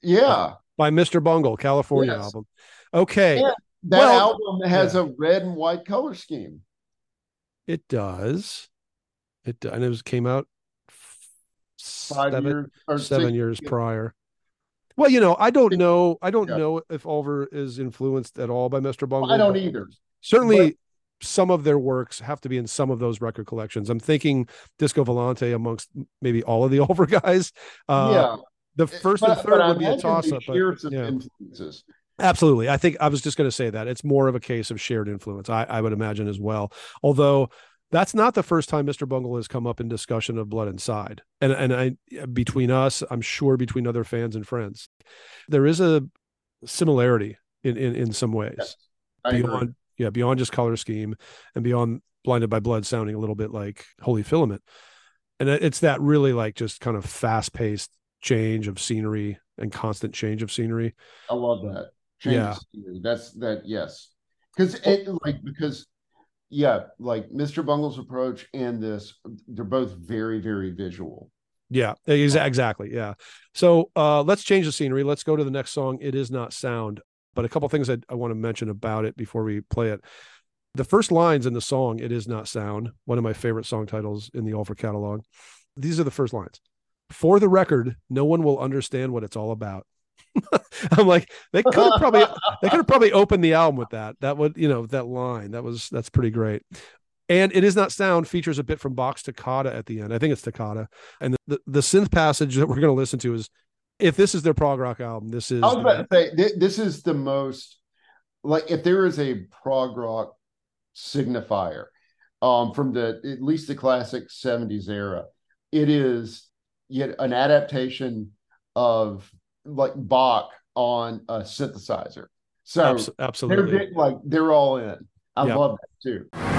yeah, by Mr. Bungle, California yes. album. Okay, yeah, that well, album has yeah. a red and white color scheme. It does. It and it was came out five seven, years or seven years, years prior. Well, you know, I don't know. I don't yeah. know if Ulver is influenced at all by Mr. Bungle. I don't either. Certainly, some of their works have to be in some of those record collections. I'm thinking Disco Volante amongst maybe all of the Ulver guys. Uh, yeah. The first but, and third would be a toss up. Yeah. Influences. Absolutely. I think I was just going to say that it's more of a case of shared influence. I, I would imagine as well. Although that's not the first time Mr. Bungle has come up in discussion of Blood Inside. And and I between us, I'm sure between other fans and friends, there is a similarity in in, in some ways. Yes, beyond agree. Yeah, beyond just color scheme and beyond blinded by blood sounding a little bit like Holy Filament. And it's that really like just kind of fast paced change of scenery and constant change of scenery. I love that. Change yeah. That's that yes. Because it like because yeah, like Mr. Bungle's approach and this, they're both very, very visual. Yeah, exactly. Yeah. So uh, let's change the scenery. Let's go to the next song. It is not sound, but a couple things I, I want to mention about it before we play it. The first lines in the song, It Is Not Sound, one of my favorite song titles in the Ulver catalog. These are the first lines. For the record, no one will understand what it's all about. I'm like, they could have probably they could have probably opened the album with that. That would, you know, that line. That was that's pretty great. And it is not sound features a bit from Bach's Toccata at the end. I think it's Toccata. And the, the, the synth passage that we're going to listen to is if this is their prog rock album, this is I was about to say this is the most like if there is a prog rock signifier um from the at least the classic 70s era, it is yet an adaptation of like Bach on a synthesizer. So absolutely, they're like they're all in. I yep. love that too.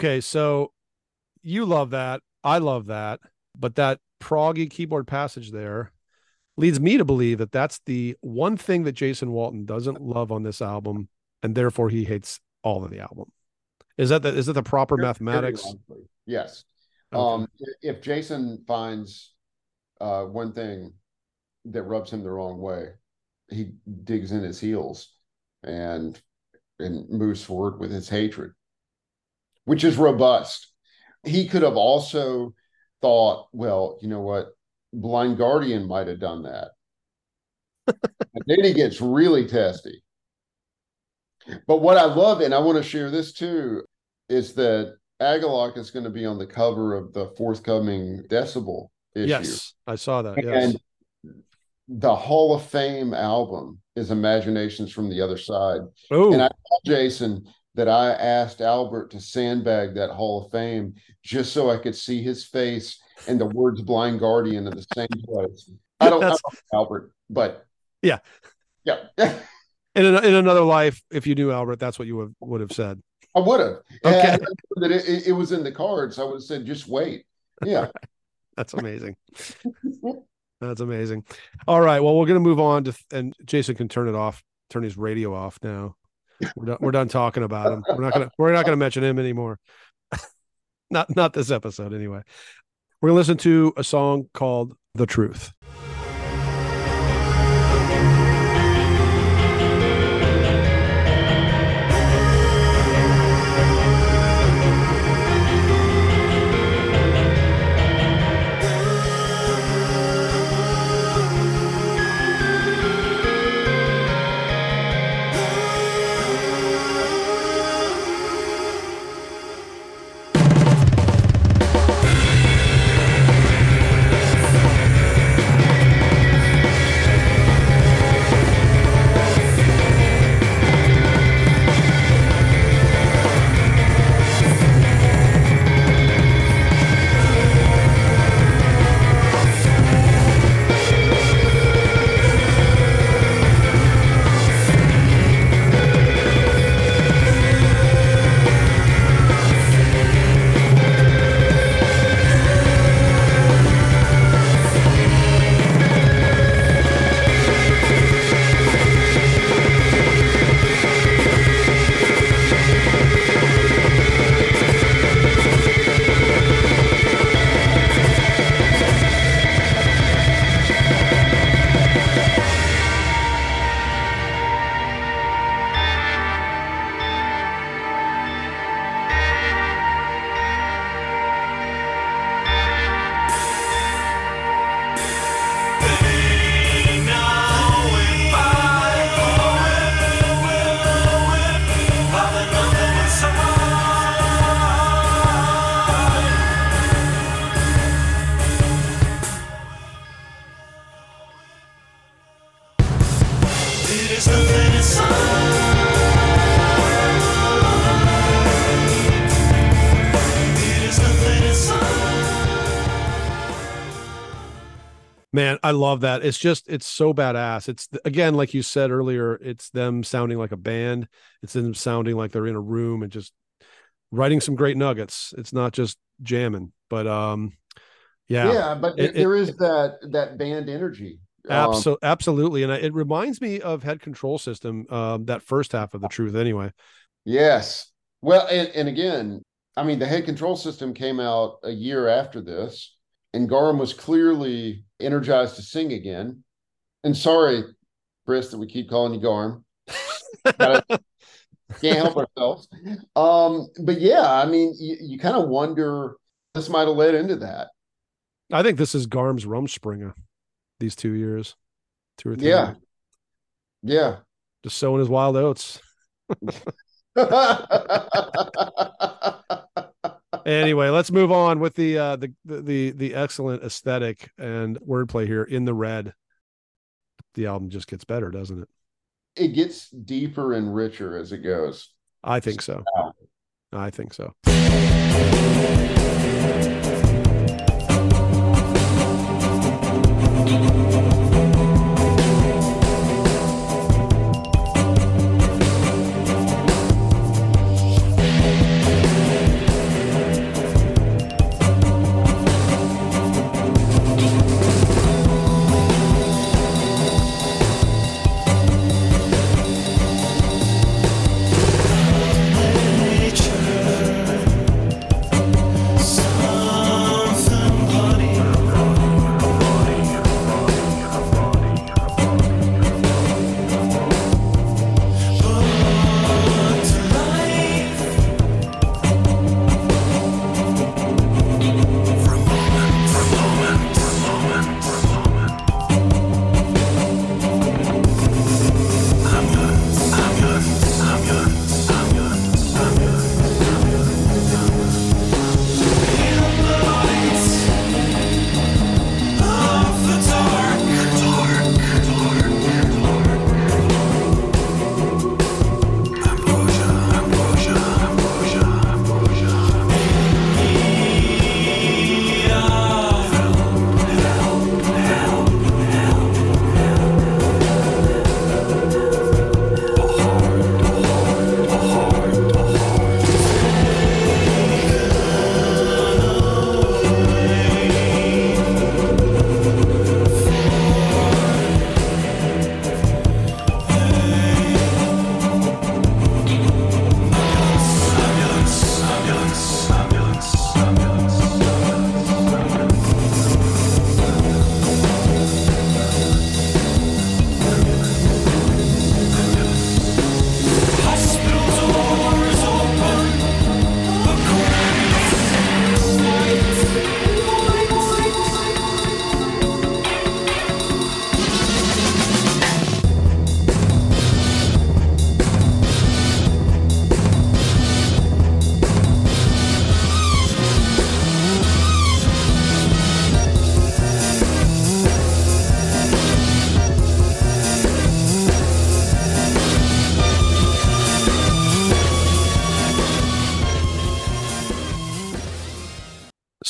Okay, so you love that. I love that. But that proggy keyboard passage there leads me to believe that that's the one thing that Jason Walton doesn't love on this album, and therefore he hates all of the album. Is that the is that the proper very, mathematics? Yes. Okay. Um, if Jason finds uh, one thing that rubs him the wrong way, he digs in his heels and and moves forward with his hatred, which is robust. He could have also thought, well, you know what, Blind Guardian might have done that. and then he gets really testy. But what I love, and I want to share this too, is that Agalloch is going to be on the cover of the forthcoming Decibel issue. Yes, I saw that. Yes. And the Hall of Fame album is Imaginations from the Other Side. Ooh. And I told Jason that I asked Albert to sandbag that Hall of Fame just so I could see his face and the words blind guardian in the same place. I don't know Albert, but yeah. Yeah. in, in another life, if you knew Albert, that's what you would, would have said. I would have. Okay. That it, it, was in the cards. I would have said, just wait. Yeah. that's amazing. that's amazing. All right. Well, we're going to move on to, and Jason can turn it off, turn his radio off now. We're done, we're done talking about him. We're not to, we're not to mention him anymore. not, not this episode anyway. We're to listen to a song called The Truth. I love that. It's just it's so badass. It's again, like you said earlier, it's them sounding like a band. It's them sounding like they're in a room and just writing some great nuggets. It's not just jamming, but um, yeah, yeah. But it, there it, is that that band energy. Absolutely, um, absolutely, and it reminds me of Head Control System. Um, that first half of the truth, anyway. Yes. Well, and, and again, I mean, the Head Control System came out a year after this and Garm was clearly energized to sing again. And sorry, Chris, that we keep calling you Garm. can't help ourselves. Um, but yeah, I mean, you, you kind of wonder this might have led into that. I think this is Garm's Rumspringa these two years, two or three. Yeah. Years. Yeah. Just sowing his wild oats. anyway, let's move on with the uh the the the excellent aesthetic and wordplay here in the red. The album just gets better, doesn't it? It gets deeper and richer as it goes. I think so. I think so.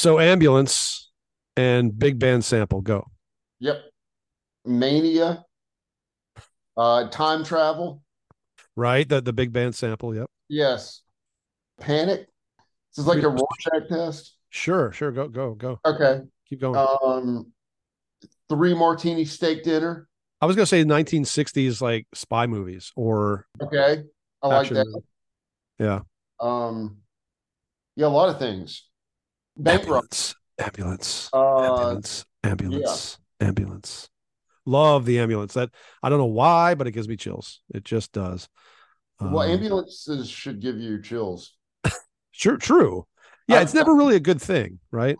So ambulance and big band sample go. Yep. Mania. Uh, time travel. Right. The the big band sample. Yep. Yes. Panic. This is like a Rorschach test. Sure. Sure. Go. Go. Go. Okay. Keep going. Um, three martini steak dinner. I was gonna say 1960s like spy movies or okay. I like that. movie. Yeah. Um, yeah, a lot of things. Ambulance. Ambulance. Uh, ambulance. Ambulance. Ambulance. Love the ambulance. That I don't know why, but it gives me chills. It just does. Well, Um, ambulances should give you chills. Sure, true. Yeah, I- it's never really a good thing, right?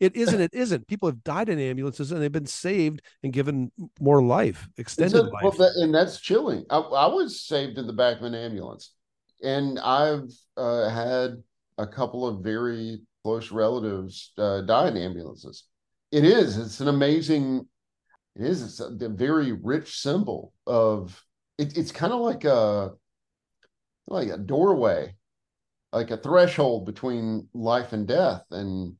It isn't. It isn't. People have died in ambulances and they've been saved and given more life, extended a- well, life. that- and that's chilling. I, I was saved in the back of an ambulance, and I've uh, had a couple of very close relatives uh, die in ambulances. It is. It's an amazing. It is. It's a, a very rich symbol of. It, it's kind of like a like a doorway, like a threshold between life and death, and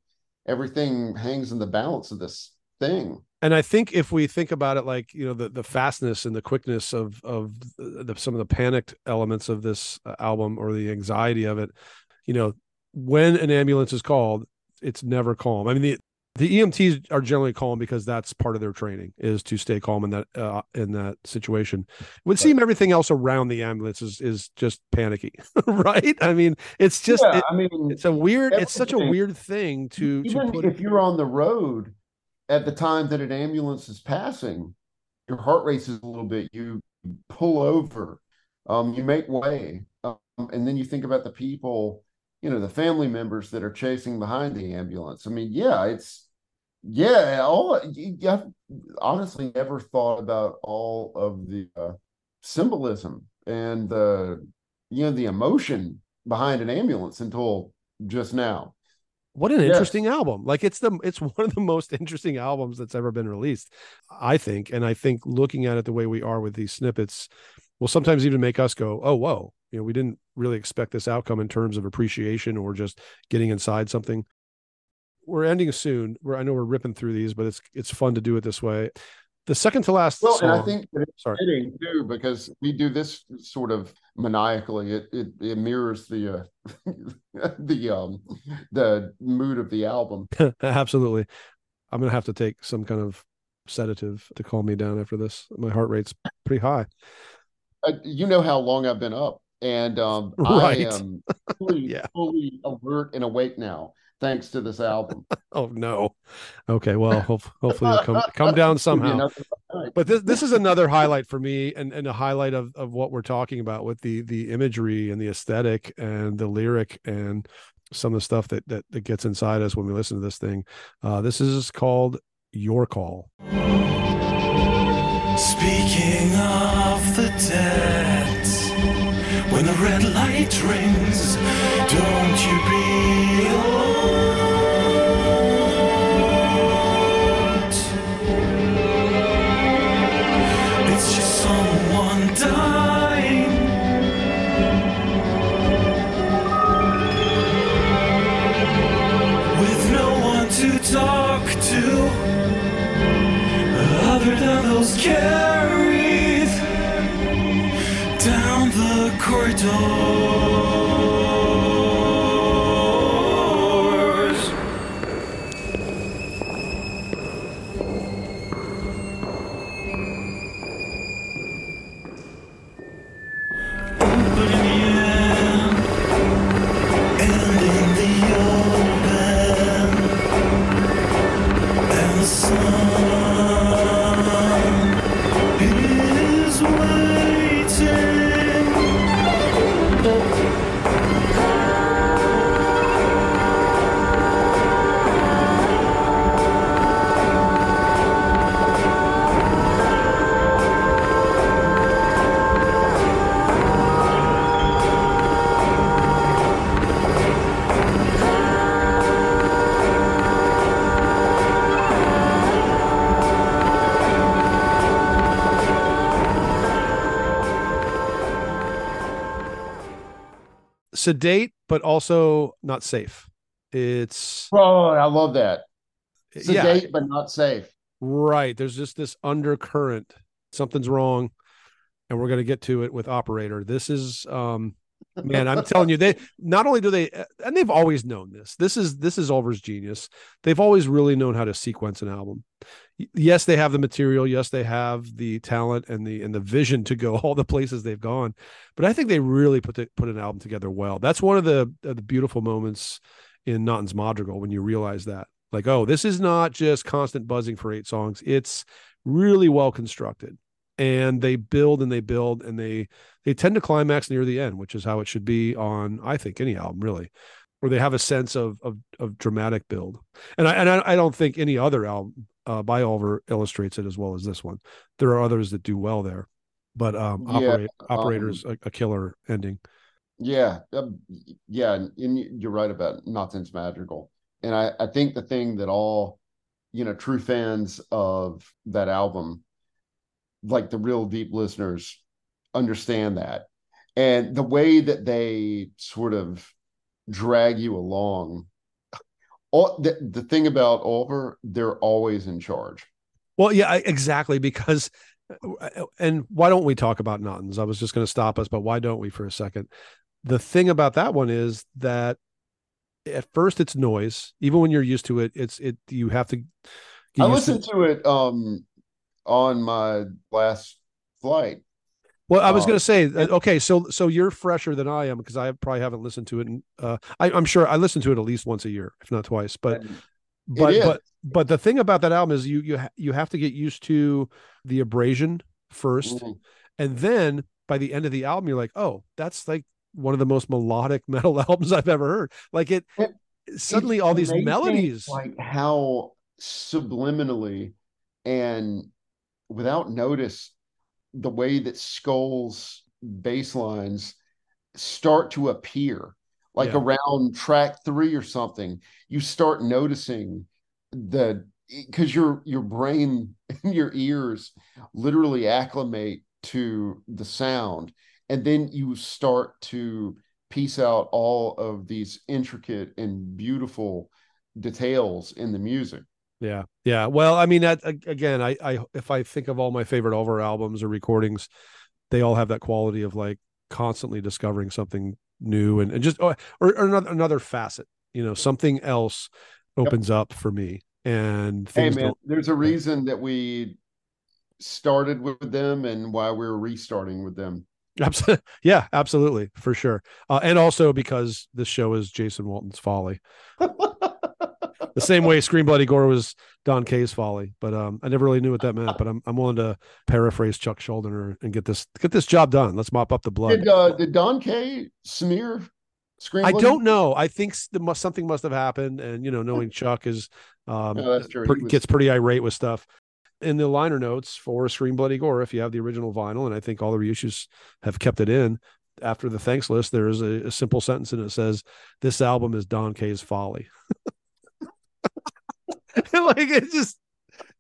everything hangs in the balance of this thing. and I think if we think about it, like you know, the the fastness and the quickness of of the, some of the panicked elements of this uh, album or the anxiety of it, you know, when an ambulance is called, it's never calm. I mean, the the EMTs are generally calm because that's part of their training is to stay calm in that uh, in that situation. It would seem everything else around the ambulance is is just panicky, right? I mean, it's just yeah, it- I mean, it's a weird, it's such a weird thing to to even put. if you're on the road at the time that an ambulance is passing, your heart races a little bit. You pull over, um, you make way, um, and then you think about the people, you know, the family members that are chasing behind the ambulance. I mean, yeah, it's yeah, all have honestly never thought about all of the uh, symbolism and the you know the emotion behind an ambulance until just now. what an Yes. interesting album like it's the it's one of the most interesting albums that's ever been released i think and i think looking at it the way we are with these snippets will sometimes even make us go oh whoa you know we didn't really expect this outcome in terms of appreciation or just getting inside something. We're ending soon. We're i know we're ripping through these but it's it's fun to do it this way. The second to last Well, and I think it's sorry. fitting too because we do this sort of maniacally. It it, it mirrors the uh, the um the mood of the album. absolutely. I'm gonna have to take some kind of sedative to calm me down after this. My heart rate's pretty high. Uh, you know how long I've been up, and um, Right. I am fully, Yeah. fully alert and awake now thanks to this album. Oh no. Okay, well, hope, hopefully you'll come come down somehow. But this this is another highlight for me, and, and a highlight of, of what we're talking about with the the imagery and the aesthetic and the lyric and some of the stuff that that, that gets inside us when we listen to this thing. Uh, this is called Your Call. Speaking of the dead, when the red light rings, don't you be alarmed. It's just someone dying. With no one to talk to other than those the Sedate, but also not safe. It's Oh, I love that. yeah, Sedate but not safe. right. There's just this undercurrent. Something's wrong, and we're gonna get to it with operator. This is um man i'm telling you they not only do they and they've always known this this is this is Ulver's genius they've always really known how to sequence an album yes they have the material. Yes they have the talent and the and the vision to go all the places they've gone but i think they really put the, put an album together well. That's one of the of the beautiful moments in Nattens Madrigal when you realize that like oh this is not just constant buzzing for eight songs. It's really well constructed and they build and they build and they they tend to climax near the end, which is how it should be on, I think, any album really, where they have a sense of of, of dramatic build. And I and I, I don't think any other album uh, by Ulver illustrates it as well as this one. There are others that do well there, but um, Yeah, operators a, a killer ending. Yeah, um, yeah, and, and you're right about Nattens Madrigal. And I, I think the thing that all, you know, true fans of that album, like the real deep listeners, understand that. And the way that they sort of drag you along. All the, the thing about Ulver, they're always in charge. Well, yeah, I- exactly. Because, and why don't we talk about Nattens? I was just going to stop us, but why don't we for a second? The thing about that one is that at first it's noise. Even when you're used to it, it's it. You have to. I used to- listened to it um on my last flight. Well, I was Uh, going to say, uh, okay, so so you're fresher than I am because I probably haven't listened to it. Uh, I, I'm sure I listen to it at least once a year, if not twice. But but but but the thing about that album is you you ha- you have to get used to the abrasion first, Mhm. and then by the end of the album, you're like, oh, that's like one of the most melodic metal albums I've ever heard. Like it, It- suddenly all these melodies. like how subliminally and without notice the way that Skoll's bass lines start to appear like Yeah. around track three or something you start noticing the because your your brain and your ears literally acclimate to the sound and then you start to piece out all of these intricate and beautiful details in the music Yeah, yeah. Well, I mean, that again, I, I, if I think of all my favorite Ulver albums or recordings, they all have that quality of like constantly discovering something new and, and just or, or another another facet. You know, something else opens up for me, and hey man there's a reason that we started with them and why we're restarting with them Abs- yeah, absolutely, for sure. Uh, and also because this show is Jason Walton's folly. the same way Scream Bloody Gore was Don Kay's folly, but um, I never really knew what that meant. But I'm I'm willing to paraphrase Chuck Schuldiner and get this get this job done. Let's mop up the blood. did uh did don k smear Scream? I Bloody? don't know. I think the must, something must have happened, and you know, knowing Chuck is um, No, that's true. pre- He was- gets pretty irate with stuff. In the liner notes for Scream Bloody Gore, if you have the original vinyl, and I think all the reissues have kept it in. After the thanks list, there is a, a simple sentence and it says, "This album is Don Kay's folly." like it's just,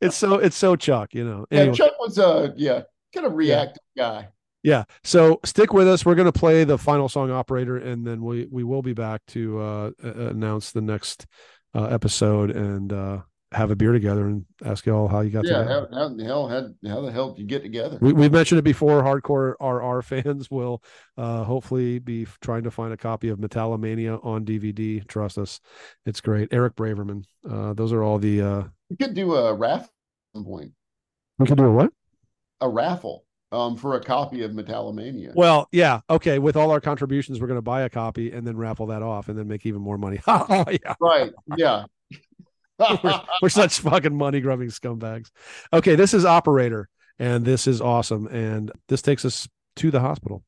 it's so it's so Chuck, you know. yeah Anyway. chuck was a yeah kind of reactive guy Yeah. So stick with us. We're going to play the final song operator and then we we will be back to uh announce the next uh, episode and uh have a beer together and ask you all how you got yeah together. how, how the hell had how the hell did you get together We, we've mentioned it before. Hardcore RR fans will uh, hopefully be trying to find a copy of Metalomania on DVD. Trust us, it's great. Eric Braverman. Uh, those are all the. Uh... you could do a raffle at some point We can do a what? a raffle um for a copy of metalomania Well, yeah, okay. With all our contributions, we're going to buy a copy and then raffle that off and then make even more money. yeah, right yeah we're, we're such fucking money grubbing scumbags. Okay, this is Operator, and this is awesome, and this takes us to the hospital.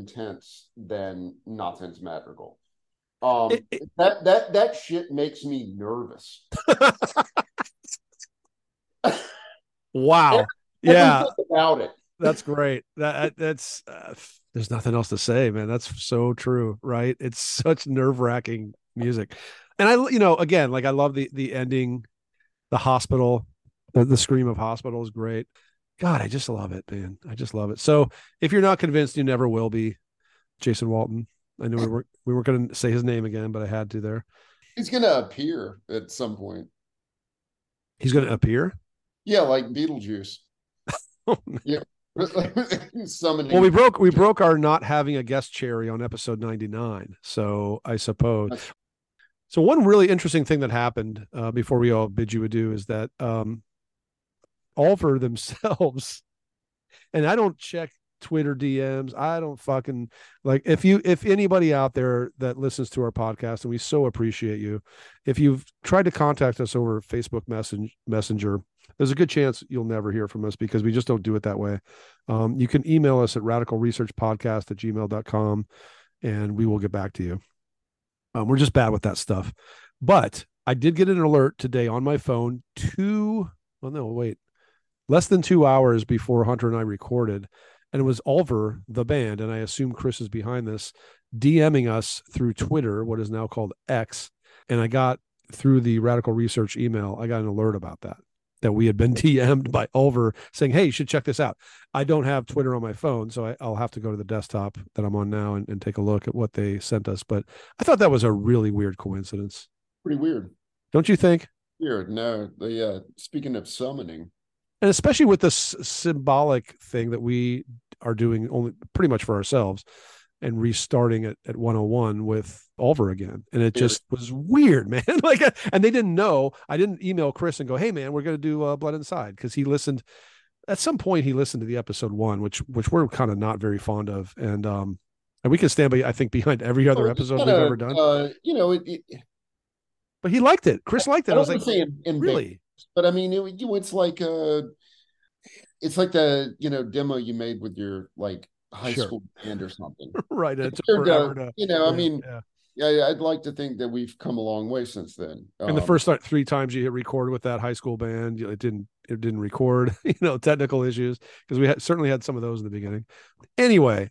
Intense than Nattens Madrigal. Um, It- it- that that that shit makes me nervous. wow. Yeah, about it. that's great. That that's uh, there's nothing else to say, man. That's so true, right? It's such nerve-wracking music. And I you know, again, like I love the the ending, the hospital, the, the scream of hospital is great. God, I just love it, man. I just love it. So if you're not convinced, you never will be. Jason Walton. I knew we were we weren't going to say his name again, but I had to there. He's gonna appear at some point. He's going to appear. Yeah, like Beetlejuice. Yeah. Summoning. Well, we broke we broke our not having a guest cherry on episode 99. So I suppose. So one really interesting thing that happened uh, before we all bid you adieu is that um Ulver themselves, and I don't check Twitter DMs. I don't fucking like if you if anybody out there that listens to our podcast, and we so appreciate you, if you've tried to contact us over Facebook message messenger, there's a good chance you'll never hear from us because we just don't do it that way. Um, you can email us at radicalresearchpodcast at gmail.com and we will get back to you. Um, we're just bad with that stuff. But I did get an alert today on my phone two, well, no, wait, less than two hours before Hunter and I recorded. And it was Ulver, the band, and I assume Chris is behind this, DMing us through Twitter, what is now called X. And I got through the radical research email, I got an alert about that, that we had been DM'd by Ulver saying, Hey, you should check this out. I don't have Twitter on my phone, so I, I'll have to go to the desktop that I'm on now and, and take a look at what they sent us. But I thought that was a really weird coincidence. pretty weird. Don't you think? Weird. No, the uh speaking of summoning, And especially with this symbolic thing that we are doing only pretty much for ourselves and restarting it at 101 with Ulver again. And it just was weird, man. like, and they didn't know. I didn't email Chris and go, Hey man, we're going to do uh, blood inside. Cause he listened at some point he listened to the episode one, which, which we're kind of not very fond of. And, um, and we can stand by, I think behind every other it's episode we've ever done, Uh, you know, it, it, but he liked it. Chris liked it. I, I was like, in really? But I mean, it, you know, it's like uh, it's like the you know demo you made with your like high Sure. school band or something. right. And it Compared to, to, you know, I mean, yeah. yeah, I'd like to think that we've come a long way since then. and the Um, first th- three times you hit record with that high school band, it didn't it didn't record. You know, technical issues because we had, certainly had some of those in the beginning. Anyway,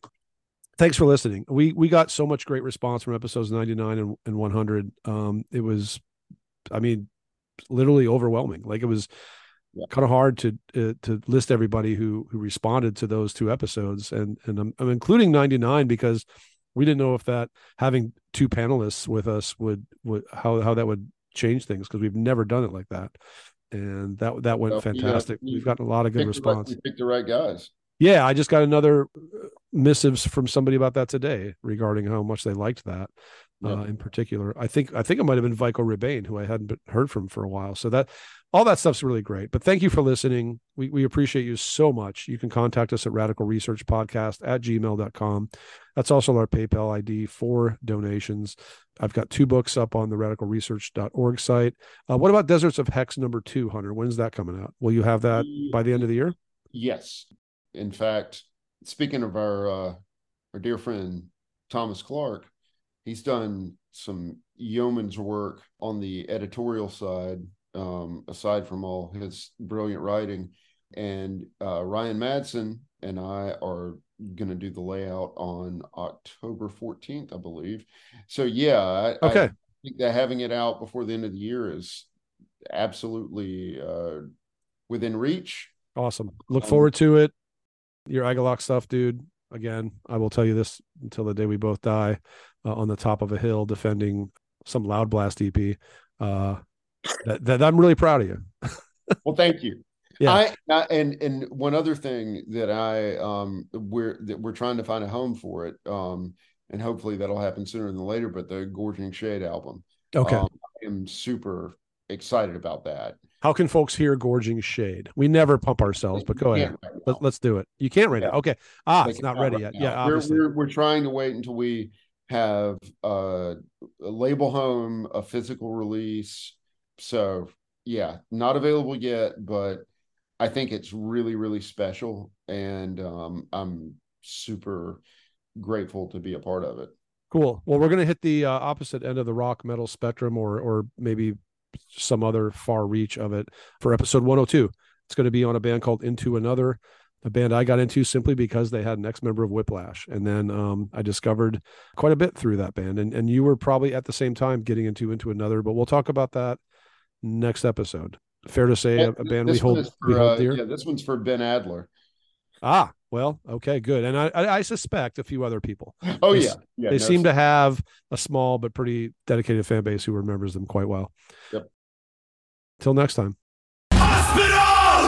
thanks for listening. We we got so much great response from episodes ninety nine and, and one hundred. Um, it was, I mean, literally overwhelming. Like it was Yeah. kind of hard to uh, to list everybody who who responded to those two episodes, and and I'm, I'm including ninety nine because we didn't know if that having two panelists with us would would how how that would change things because we've never done it like that and that that went uh, fantastic you we've gotten a lot of good right- response we picked the right guys. yeah i just got another uh, missives from somebody about that today regarding how much they liked that uh, in particular. I think i think it might have been vico rebane who i hadn't heard from for a while. So that all that stuff's really great but thank you for listening. We, we appreciate you so much. You can contact us at radical research podcast at gmail.com that's also our paypal id for donations. I've got two books up on the radicalresearch.org site. Uh, what about deserts of hex number two hunter? When's that coming out? Will you have that by the end of the year? Yes. In fact, speaking of our uh, our dear friend Thomas Clark, he's done some yeoman's work on the editorial side, um, aside from all his brilliant writing. And uh, Ryan Madsen and I are going to do the layout on October 14th, I believe. So, yeah, I, I okay think that having it out before the end of the year is absolutely uh, within reach. Awesome. Look Um, forward to it. Your Agalloch stuff, dude. Again, I will tell you this until the day we both die uh, on the top of a hill defending some loud blast EP. Uh, that, that I'm really proud of you. Well, thank you. Yeah. I, I and and one other thing that I um we're that we're trying to find a home for it um and hopefully that'll happen sooner than later. But the Gorging Shade album, Okay. um, I am super excited about that. How can folks hear Gorging Shade? We never pump ourselves, but go ahead. Let, let's do it. You can't right Yeah. now. Okay. Ah, it's not ready right yet. now. Yeah, we're, obviously. we're we're trying to wait until we have uh, a label home, a physical release. So yeah, not available yet, but I think it's really, really special, and um, I'm super grateful to be a part of it. Cool. Well, we're going to hit the uh, opposite end of the rock metal spectrum, or or maybe some other far reach of it for episode 102. It's going to be on a band called Into Another, a band I got into simply because they had an ex member of Whiplash, and then um, I discovered quite a bit through that band. And and you were probably at the same time getting into Into Another, but we'll talk about that next episode. Fair to say, a, a band we hold is we for, hold uh, dear. yeah, this one's for Ben Adler. Ah, well, okay, good. And I, I, suspect a few other people. Oh They yeah, yeah. they no, seem to have a small but pretty dedicated fan base who remembers them quite well. Yep. Till next time.